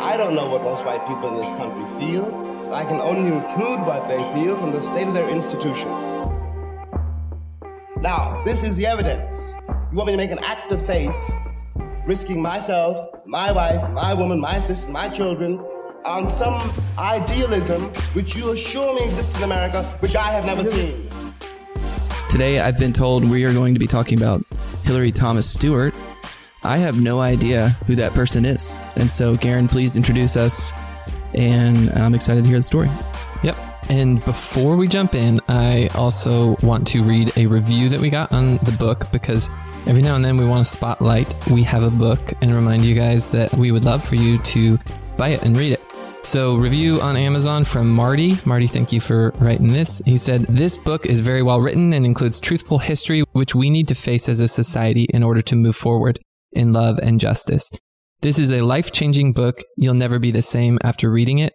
I don't know what most white people in this country feel. I can only include what they feel from the state of their institutions. Now, this is the evidence. You want me to make an act of faith, risking myself, my wife, my woman, my sister, my children, on some idealism which you assure me exists in America, which I have never seen. Today, I've been told we are going to be talking about Hillery Thomas Stewart. I have no idea who that person is. And so, Garen, please introduce us. And I'm excited to hear the story. Yep. And before we jump in, I also want to read a review that we got on the book because every now and then we want to spotlight we have a book and remind you guys that we would love for you to buy it and read it. So, review on Amazon from Marty. Marty, thank you for writing this. He said, This book is very well written and includes truthful history, which we need to face as a society in order to move forward in love and justice. This is a life changing book. You'll never be the same after reading it.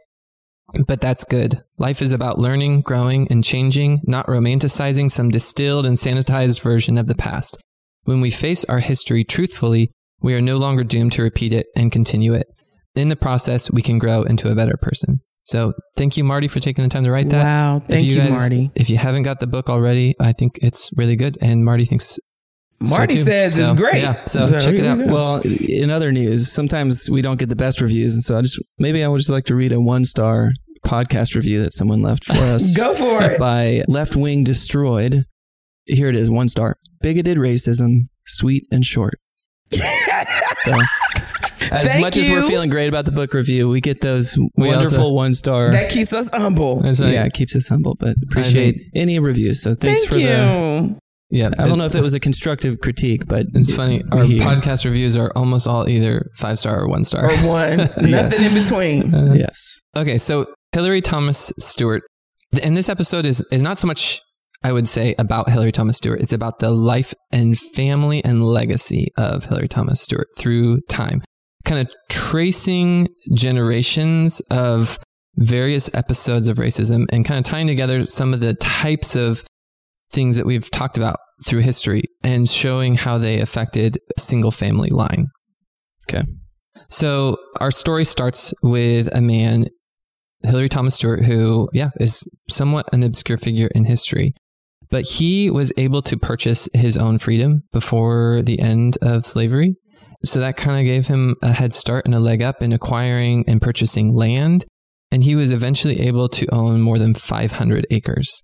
But that's good. Life is about learning, growing, and changing, not romanticizing some distilled and sanitized version of the past. When we face our history truthfully, we are no longer doomed to repeat it and continue it. In the process, we can grow into a better person. So thank you, Marty, for taking the time to write that. Wow. If Thank you, guys- Marty. If you haven't got the book already, I think it's really good. And Marty thinks Marty too. says it's great. Yeah. So, So check it out. Well, in other news, sometimes we don't get the best reviews. And so I just, maybe I would just like to read a one star podcast review that someone left for us. Go for it. by Left Wing Destroyed. Here it is, one star. Bigoted racism, sweet and short. So, as Thank much as we're feeling great about the book review, we get those We wonderful one star. that keeps us humble. Right. yeah, it keeps us humble, but appreciate any reviews. So thanks Thank for you. the. Yeah. I don't know if it was a constructive critique, but It's funny. Our hear. podcast reviews are almost all either five star or one star. or one. Nothing Yes. in between. Uh-huh. Yes. Okay, so Hillery Thomas Stewart, and this episode is is not so much I would say about Hillery Thomas Stewart. It's about the life and family and legacy of Hillery Thomas Stewart through time, kind of tracing generations of various episodes of racism and kind of tying together some of the types of things that we've talked about through history and showing how they affected a single family line. Okay. So our story starts with a man, Hillery Thomas Stewart, who, yeah, is somewhat an obscure figure in history. But he was able to purchase his own freedom before the end of slavery. So that kind of gave him a head start and a leg up in acquiring and purchasing land. And he was eventually able to own more than 500 acres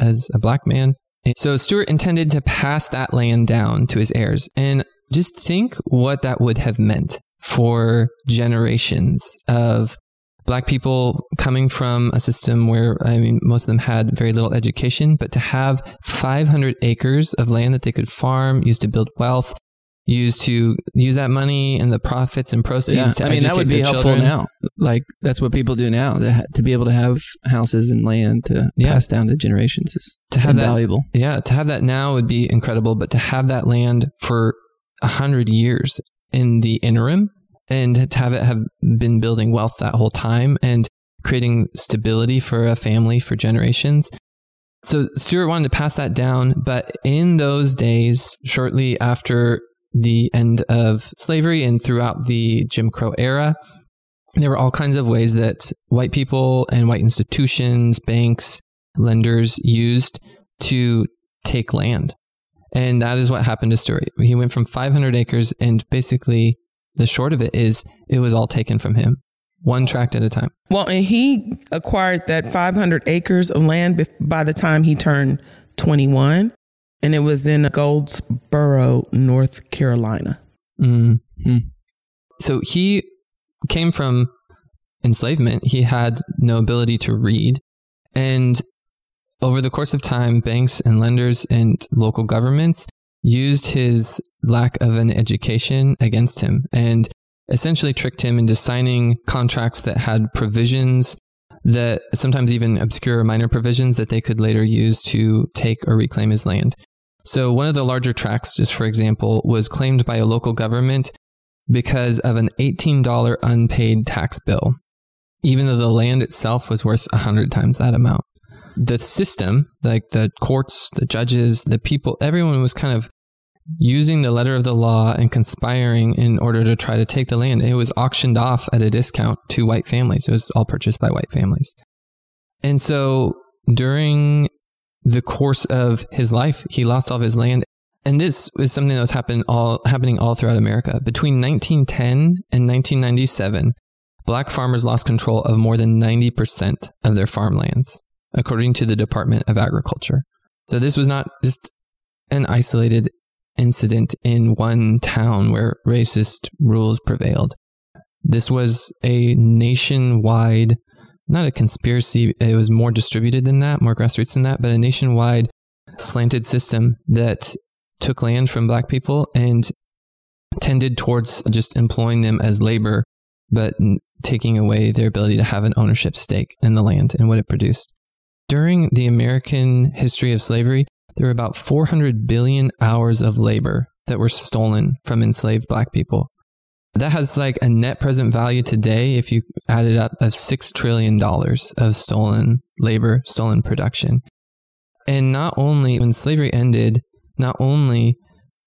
as a black man. So Stewart intended to pass that land down to his heirs. And just think what that would have meant for generations of black people coming from a system where, I mean, most of them had very little education, but to have 500 acres of land that they could farm, use to build wealth, use to use that money and the profits and proceeds Yeah. to I mean, that would be helpful children. now. Like, that's what people do now. To, ha- to be able to have houses and land to Yeah. pass down to generations is To have that- invaluable. Yeah, to have that now would be incredible, but to have that land for a hundred years in the interim and to have it have been building wealth that whole time and creating stability for a family for generations. So Stewart wanted to pass that down, but in those days, shortly after the end of slavery and throughout the Jim Crow era, there were all kinds of ways that white people and white institutions, banks, lenders used to take land. And that is what happened to Stewart. He went from 500 acres, and basically, the short of it is it was all taken from him, one tract at a time. Well, and he acquired that 500 acres of land by the time he turned 21, and it was in Goldsboro, North Carolina. Mm. Hmm. So he came from enslavement. He had no ability to read. And over the course of time, banks and lenders and local governments used his lack of an education against him and essentially tricked him into signing contracts that had provisions that sometimes even obscure minor provisions that they could later use to take or reclaim his land. So one of the larger tracts, just for example, was claimed by a local government because of an $18 unpaid tax bill, even though the land itself was worth 100 times that amount. The system, like the courts, the judges, the people, everyone was kind of using the letter of the law and conspiring in order to try to take the land. It was auctioned off at a discount to white families. It was all purchased by white families. And so during the course of his life, he lost all of his land. And this is something that was happening all, happening all throughout America. Between 1910 and 1997, black farmers lost control of more than 90% of their farmlands, according to the Department of Agriculture. So this was not just an isolated incident in one town where racist rules prevailed. This was a nationwide, not a conspiracy, it was more distributed than that, more grassroots than that, but a nationwide slanted system that took land from black people and tended towards just employing them as labor, but taking away their ability to have an ownership stake in the land and what it produced. During the American history of slavery, there were about 400 billion hours of labor that were stolen from enslaved black people. That has like a net present value today, if you add it up, of $6 trillion of stolen labor, stolen production. And not only when slavery ended, not only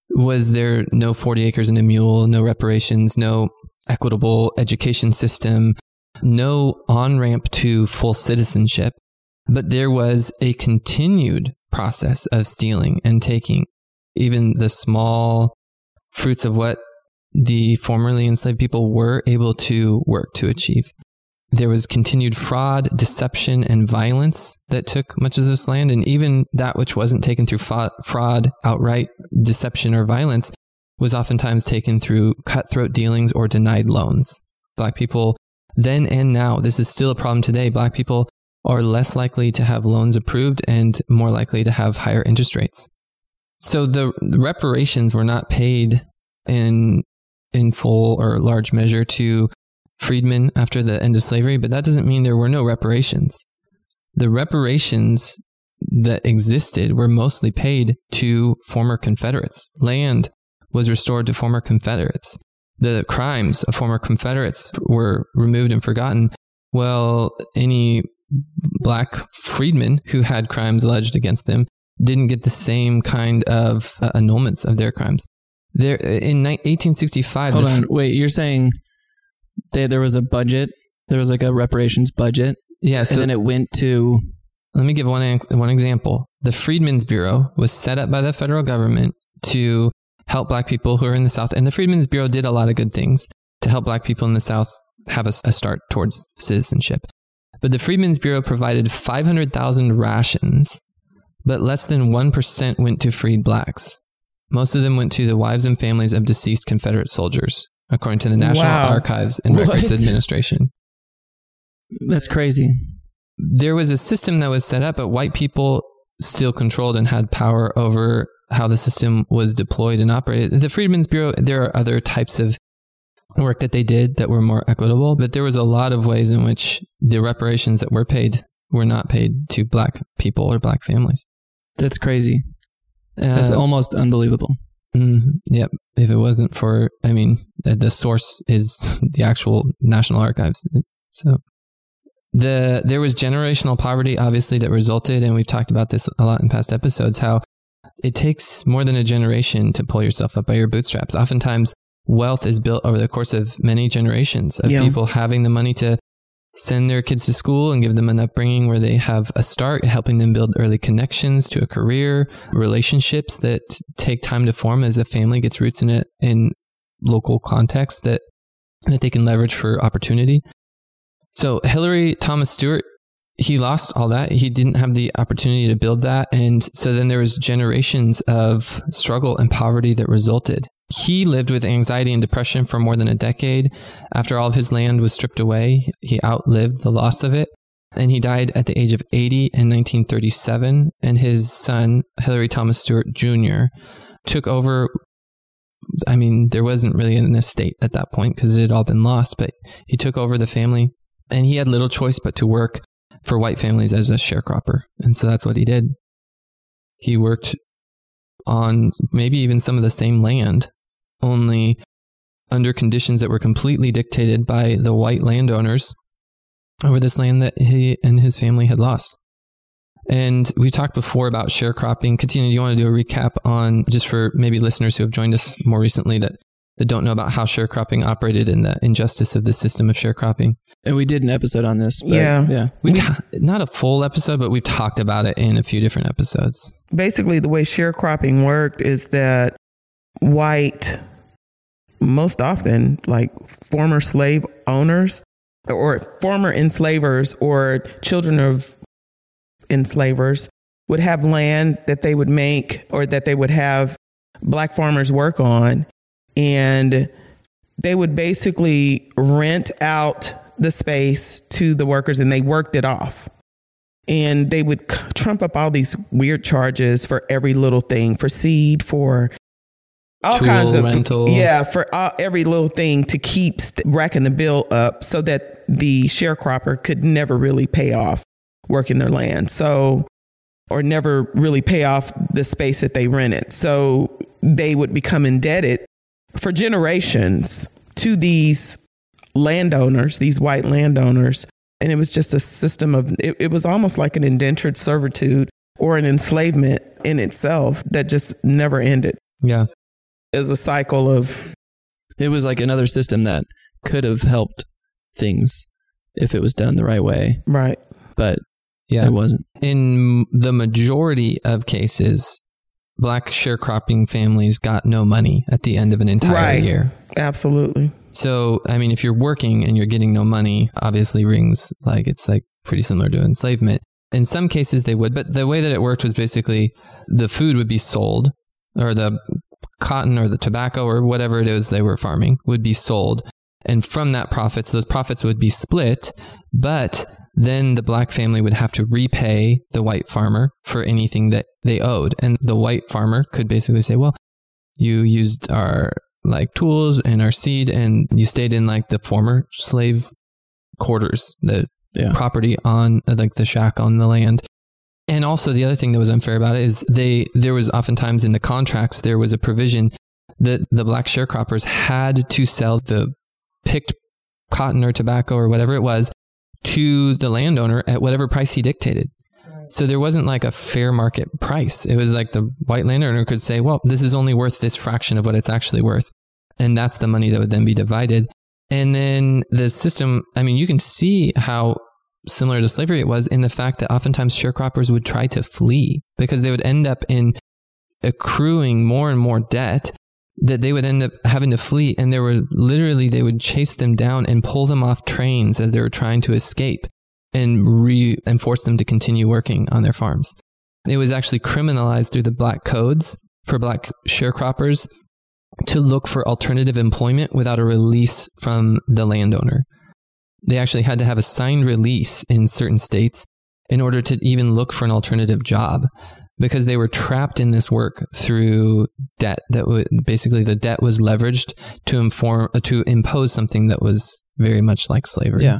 was there no 40 acres and a mule, no reparations, no equitable education system, no on ramp to full citizenship, but there was a continued process of stealing and taking even the small fruits of what the formerly enslaved people were able to work to achieve. There was continued fraud, deception, and violence that took much of this land, and even that which wasn't taken through fraud, outright deception, or violence was oftentimes taken through cutthroat dealings or denied loans. Black people then and now, this is still a problem today. Black people are less likely to have loans approved and more likely to have higher interest rates. So the, reparations were not paid in in full or large measure to freedmen after the end of slavery, but that doesn't mean there were no reparations. The reparations that existed were mostly paid to former Confederates. Land was restored to former Confederates. The crimes of former Confederates were removed and forgotten. Well, any black freedmen who had crimes alleged against them didn't get the same kind of uh, annulments of their crimes. There in 1865. Hold on, wait. You're saying they, there was a budget? There was like a reparations budget. Yeah. So and then it went to. Let me give one one example. The Freedmen's Bureau was set up by the federal government to help black people who are in the South, and the Freedmen's Bureau did a lot of good things to help black people in the South have a, a start towards citizenship. But the Freedmen's Bureau provided 500,000 rations, but less than 1% went to freed blacks. Most of them went to the wives and families of deceased Confederate soldiers, according to the National wow. Archives and what? Records Administration. That's crazy. There was a system that was set up, but white people still controlled and had power over how the system was deployed and operated. The Freedmen's Bureau, there are other types of work that they did that were more equitable, but there was a lot of ways in which the reparations that were paid were not paid to black people or black families. That's crazy. Uh, That's almost unbelievable. Mm, yep. If it wasn't for, I mean, the source is the actual National Archives. So the there was generational poverty, obviously, that resulted, and we've talked about this a lot in past episodes. How it takes more than a generation to pull yourself up by your bootstraps. Oftentimes, wealth is built over the course of many generations of yeah. people having the money to send their kids to school and give them an upbringing where they have a start, helping them build early connections to a career, relationships that take time to form as a family gets roots in it in local context that that they can leverage for opportunity. So Hillery Thomas Stewart, he lost all that. He didn't have the opportunity to build that. And so then there was generations of struggle and poverty that resulted. He lived with anxiety and depression for more than a decade. After all of his land was stripped away, he outlived the loss of it. And he died at the age of 80 in 1937. And his son, Hillery Thomas Stewart Jr., took over. I mean, there wasn't really an estate at that point because it had all been lost, but he took over the family and he had little choice but to work for white families as a sharecropper. And so that's what he did. He worked on maybe even some of the same land, only under conditions that were completely dictated by the white landowners over this land that he and his family had lost. And we talked before about sharecropping. Katina, do you want to do a recap on just for maybe listeners who have joined us more recently that, that don't know about how sharecropping operated and the injustice of the system of sharecropping? And we did an episode on this. But Yeah. Yeah. We ta- not a full episode, but we've talked about it in a few different episodes. basically the way sharecropping worked is that white most often like former slave owners or former enslavers or children of enslavers would have land that they would make or that they would have black farmers work on. And they would basically rent out the space to the workers and they worked it off. And they would trump up all these weird charges for every little thing for seed for all Tool kinds of rental. yeah for all, every little thing to keep st- racking the bill up so that the sharecropper could never really pay off working their land so or never really pay off the space that they rented so they would become indebted for generations to these landowners these white landowners and it was just a system of it, it was almost like an indentured servitude or an enslavement in itself that just never ended Yeah. As a cycle of It was like another system that could have helped things if it was done the right way, right but Yeah. it wasn't. in the majority of cases, black sharecropping families got no money at the end of an entire Right. year. absolutely So, I mean, if you're working and you're getting no money, obviously rings like it's like pretty similar to enslavement. In some cases, they would, but the way that it worked was basically the food would be sold, or the cotton or the tobacco or whatever it is they were farming would be sold. And from that profits, those profits would be split, but then the black family would have to repay the white farmer for anything that they owed. And the white farmer could basically say, well, you used our like tools and our seed and you stayed in like the former slave quarters, the Yeah. property on like the shack on the land. And also the other thing that was unfair about it is they there was oftentimes in the contracts there was a provision that the black sharecroppers had to sell the picked cotton or tobacco or whatever it was to the landowner at whatever price he dictated. So there wasn't like a fair market price. It was like the white landowner could say, well, this is only worth this fraction of what it's actually worth. And that's the money that would then be divided. And then the system, I mean, you can see how similar to slavery it was in the fact that oftentimes sharecroppers would try to flee because they would end up in accruing more and more debt that they would end up having to flee. And there were literally, they would chase them down and pull them off trains as they were trying to escape and re and force them to continue working on their farms. It was actually criminalized through the black codes for black sharecroppers to look for alternative employment without a release from the landowner. They actually had to have a signed release in certain states in order to even look for an alternative job because they were trapped in this work through debt that basically the debt was leveraged to inform to impose something that was very much like slavery. Yeah.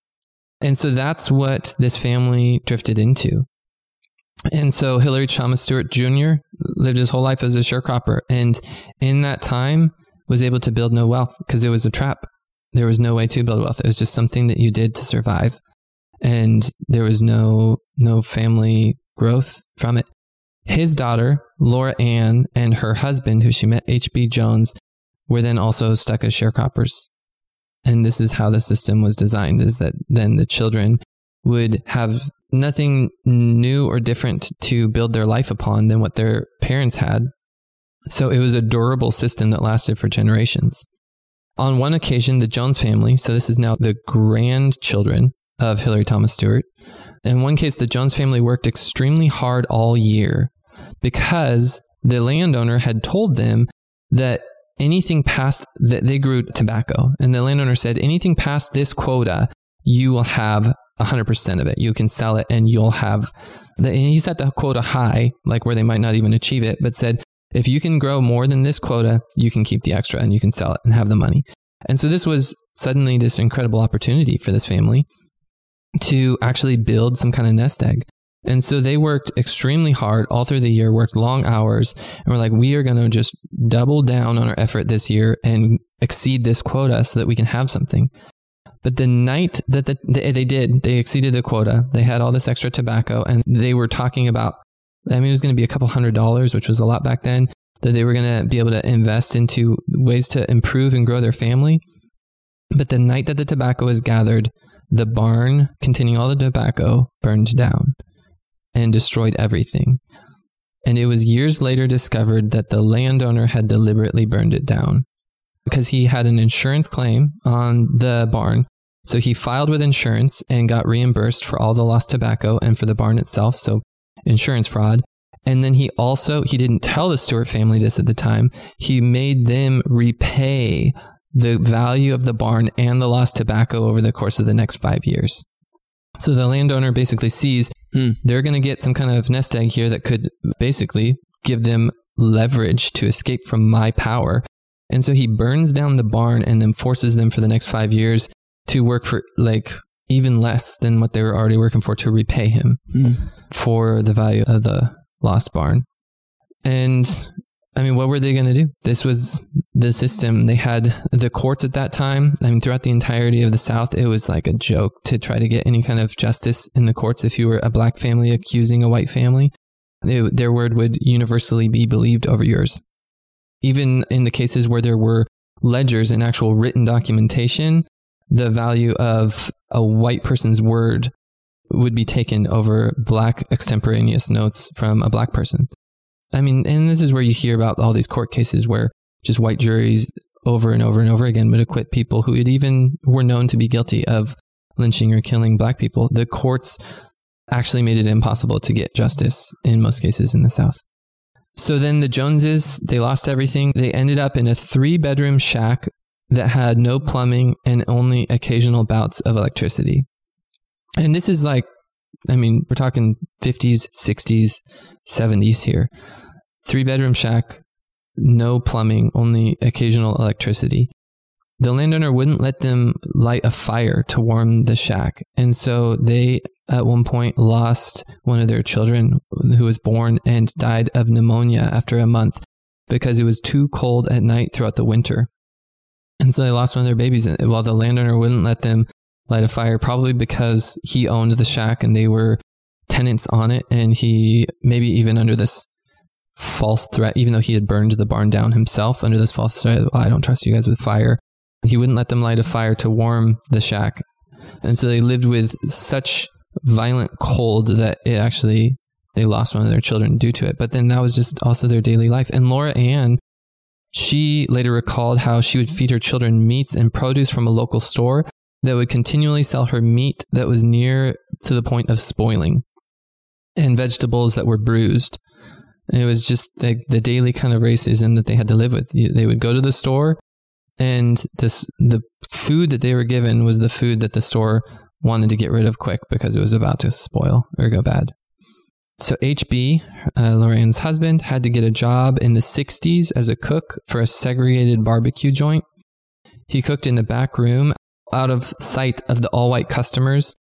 And so that's what this family drifted into. And so Hillery Thomas Stewart Jr. lived his whole life as a sharecropper. And in that time was able to build no wealth because it was a trap. There was no way to build wealth. It was just something that you did to survive. And there was no, no family growth from it. His daughter, Laura Ann, and her husband, who she met, H.B. Jones, were then also stuck as sharecroppers and this is how the system was designed is that then the children would have nothing new or different to build their life upon than what their parents had So it was a durable system that lasted for generations. On one occasion, the Jones family, so this is now the grandchildren of Hillery Thomas Stewart, in one case, the Jones family worked extremely hard all year because the landowner had told them that anything past that they grew tobacco. And the landowner said anything past this quota you will have 100% of it. You can sell it and you'll have the, he set the quota high like where they might not even achieve it but said if you can grow more than this quota you can keep the extra and you can sell it and have the money. And so this was suddenly this incredible opportunity for this family to actually build some kind of nest egg and so they worked extremely hard all through the year, worked long hours, and we're like, we are going to just double down on our effort this year and exceed this quota so that we can have something. But the night that the, they, they did, they exceeded the quota. They had all this extra tobacco, and they were talking about. I mean, it was going to be a couple hundred dollars, which was a lot back then. That they were going to be able to invest into ways to improve and grow their family. But the night that the tobacco was gathered, the barn containing all the tobacco burned down and destroyed everything. And it was years later discovered that the landowner had deliberately burned it down because he had an insurance claim on the barn. So he filed with insurance and got reimbursed for all the lost tobacco and for the barn itself. So insurance fraud. And then he also, he didn't tell the Stewart family this at the time. He made them repay the value of the barn and the lost tobacco over the course of the next five years. So the landowner basically sees hmm. they're going to get some kind of nest egg here that could basically give them leverage to escape from my power. And so he burns down the barn and then forces them for the next five years to work for like even less than what they were already working for to repay him hmm. for the value of the lost barn. And I mean, what were they going to do? This was the system. They had the courts at that time. I mean, throughout the entirety of the South, it was like a joke to try to get any kind of justice in the courts if you were a black family accusing a white family. Their word would universally be believed over yours. Even in the cases where there were ledgers and actual written documentation, the value of a white person's word would be taken over black extemporaneous notes from a black person. I mean, and this is where you hear about all these court cases where just white juries over and over and over again would acquit people who had even were known to be guilty of lynching or killing black people. The courts actually made it impossible to get justice in most cases in the South. So then the Joneses, they lost everything. They ended up in a three bedroom shack that had no plumbing and only occasional bouts of electricity. And this is like I mean, we're talking 50s, 60s, 70s here. Three bedroom shack, no plumbing, only occasional electricity. The landowner wouldn't let them light a fire to warm the shack. And so they, at one point, lost one of their children who was born and died of pneumonia after a month because it was too cold at night throughout the winter. And so they lost one of their babies while the landowner wouldn't let them light a fire, probably because he owned the shack and they were tenants on it. And he, maybe even under this false threat, even though he had burned the barn down himself under this false threat, I don't trust you guys with fire. He wouldn't let them light a fire to warm the shack. And so they lived with such violent cold that it actually, they lost one of their children due to it. But then that was just also their daily life. And Laura Ann, she later recalled how she would feed her children meats and produce from a local store that would continually sell her meat that was near to the point of spoiling and vegetables that were bruised. It was just like the daily kind of racism that they had to live with. They would go to the store and this the food that they were given was the food that the store wanted to get rid of quick because it was about to spoil or go bad. So HB, uh, Laura Ann's husband, had to get a job in the 60s as a cook for a segregated barbecue joint. He cooked in the back room out of sight of the all white customers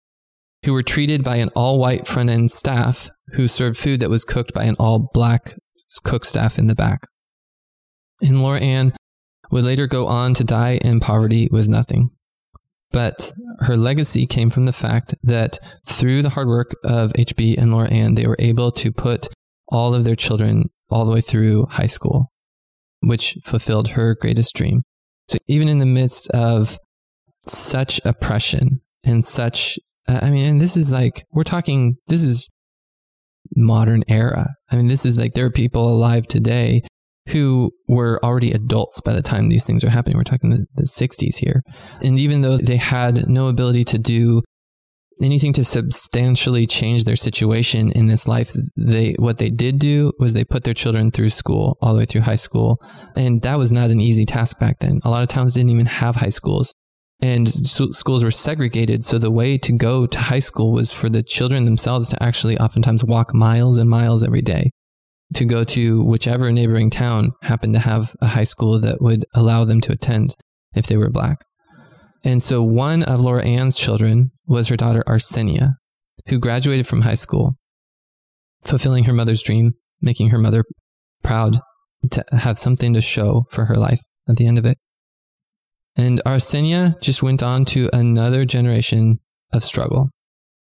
who were treated by an all white front end staff who served food that was cooked by an all black cook staff in the back. And Laura Ann would later go on to die in poverty with nothing. But her legacy came from the fact that through the hard work of HB and Laura Ann, they were able to put all of their children all the way through high school, which fulfilled her greatest dream. So even in the midst of such oppression and such uh, I mean, and this is like we're talking this is modern era. I mean, this is like there are people alive today who were already adults by the time these things are happening. We're talking the, the 60s here. And even though they had no ability to do anything to substantially change their situation in this life, they what they did do was they put their children through school all the way through high school. And that was not an easy task back then. A lot of towns didn't even have high schools. And schools were segregated. So the way to go to high school was for the children themselves to actually oftentimes walk miles and miles every day to go to whichever neighboring town happened to have a high school that would allow them to attend if they were black. And so one of Laura Ann's children was her daughter Arsenia, who graduated from high school, fulfilling her mother's dream, making her mother proud to have something to show for her life at the end of it. And Arsenia just went on to another generation of struggle.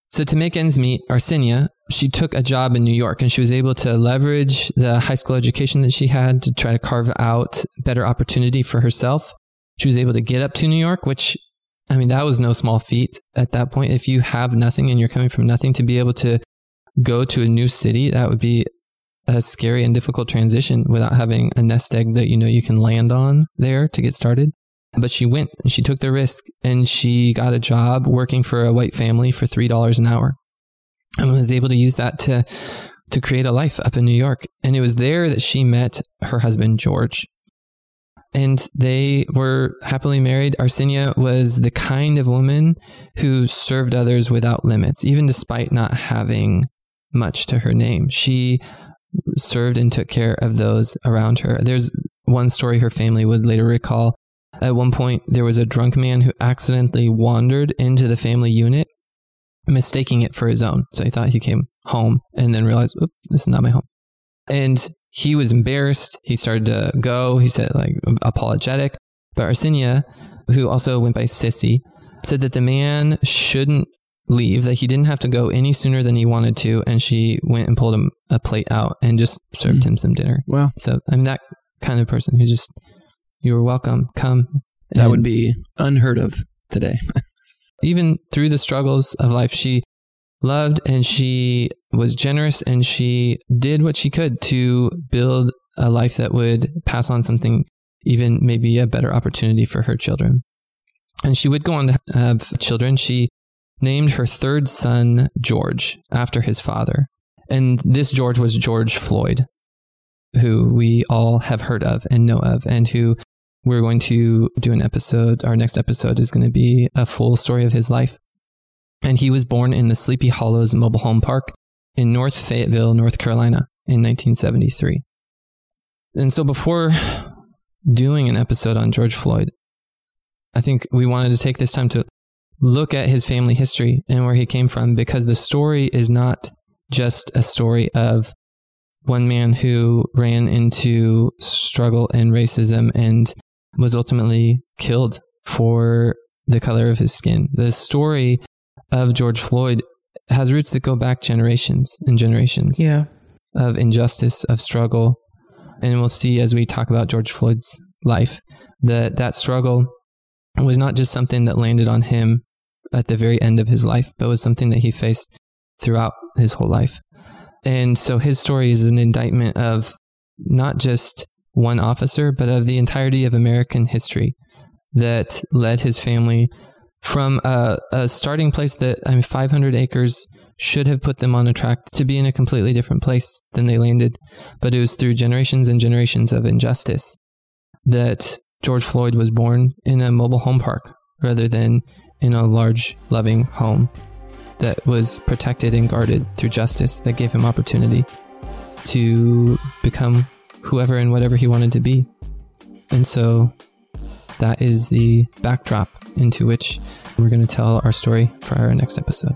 So to make ends meet, Arsenia, she took a job in New York and she was able to leverage the high school education that she had to try to carve out better opportunity for herself. She was able to get up to New York, which I mean, that was no small feat at that point. If you have nothing and you're coming from nothing to be able to go to a new city, that would be a scary and difficult transition without having a nest egg that you know you can land on there to get started. But she went and she took the risk and she got a job working for a white family for $3 an hour and was able to use that to, to create a life up in New York. And it was there that she met her husband, George. And they were happily married. Arsenia was the kind of woman who served others without limits, even despite not having much to her name. She served and took care of those around her. There's one story her family would later recall at one point, there was a drunk man who accidentally wandered into the family unit, mistaking it for his own. So he thought he came home and then realized, this is not my home. And he was embarrassed. He started to go. He said, like, apologetic. But Arsenia, who also went by Sissy, said that the man shouldn't leave, that he didn't have to go any sooner than he wanted to. And she went and pulled him a plate out and just served mm. him some dinner. Wow. So, I'm that kind of person who just you are welcome. Come. That would be unheard of today. even through the struggles of life, she loved and she was generous and she did what she could to build a life that would pass on something, even maybe a better opportunity for her children. And she would go on to have children. She named her third son George after his father. And this George was George Floyd, who we all have heard of and know of, and who we're going to do an episode. Our next episode is going to be a full story of his life. And he was born in the Sleepy Hollows Mobile Home Park in North Fayetteville, North Carolina in 1973. And so before doing an episode on George Floyd, I think we wanted to take this time to look at his family history and where he came from because the story is not just a story of one man who ran into struggle and racism and was ultimately killed for the color of his skin. The story of George Floyd has roots that go back generations and generations yeah. of injustice, of struggle. And we'll see as we talk about George Floyd's life that that struggle was not just something that landed on him at the very end of his life, but was something that he faced throughout his whole life. And so his story is an indictment of not just one officer, but of the entirety of American history that led his family from a, a, starting place that I mean, 500 acres should have put them on a track to be in a completely different place than they landed. But it was through generations and generations of injustice that George Floyd was born in a mobile home park rather than in a large, loving home that was protected and guarded through justice that gave him opportunity to become whoever and whatever he wanted to be. And so that is the backdrop into which we're going to tell our story for our next episode.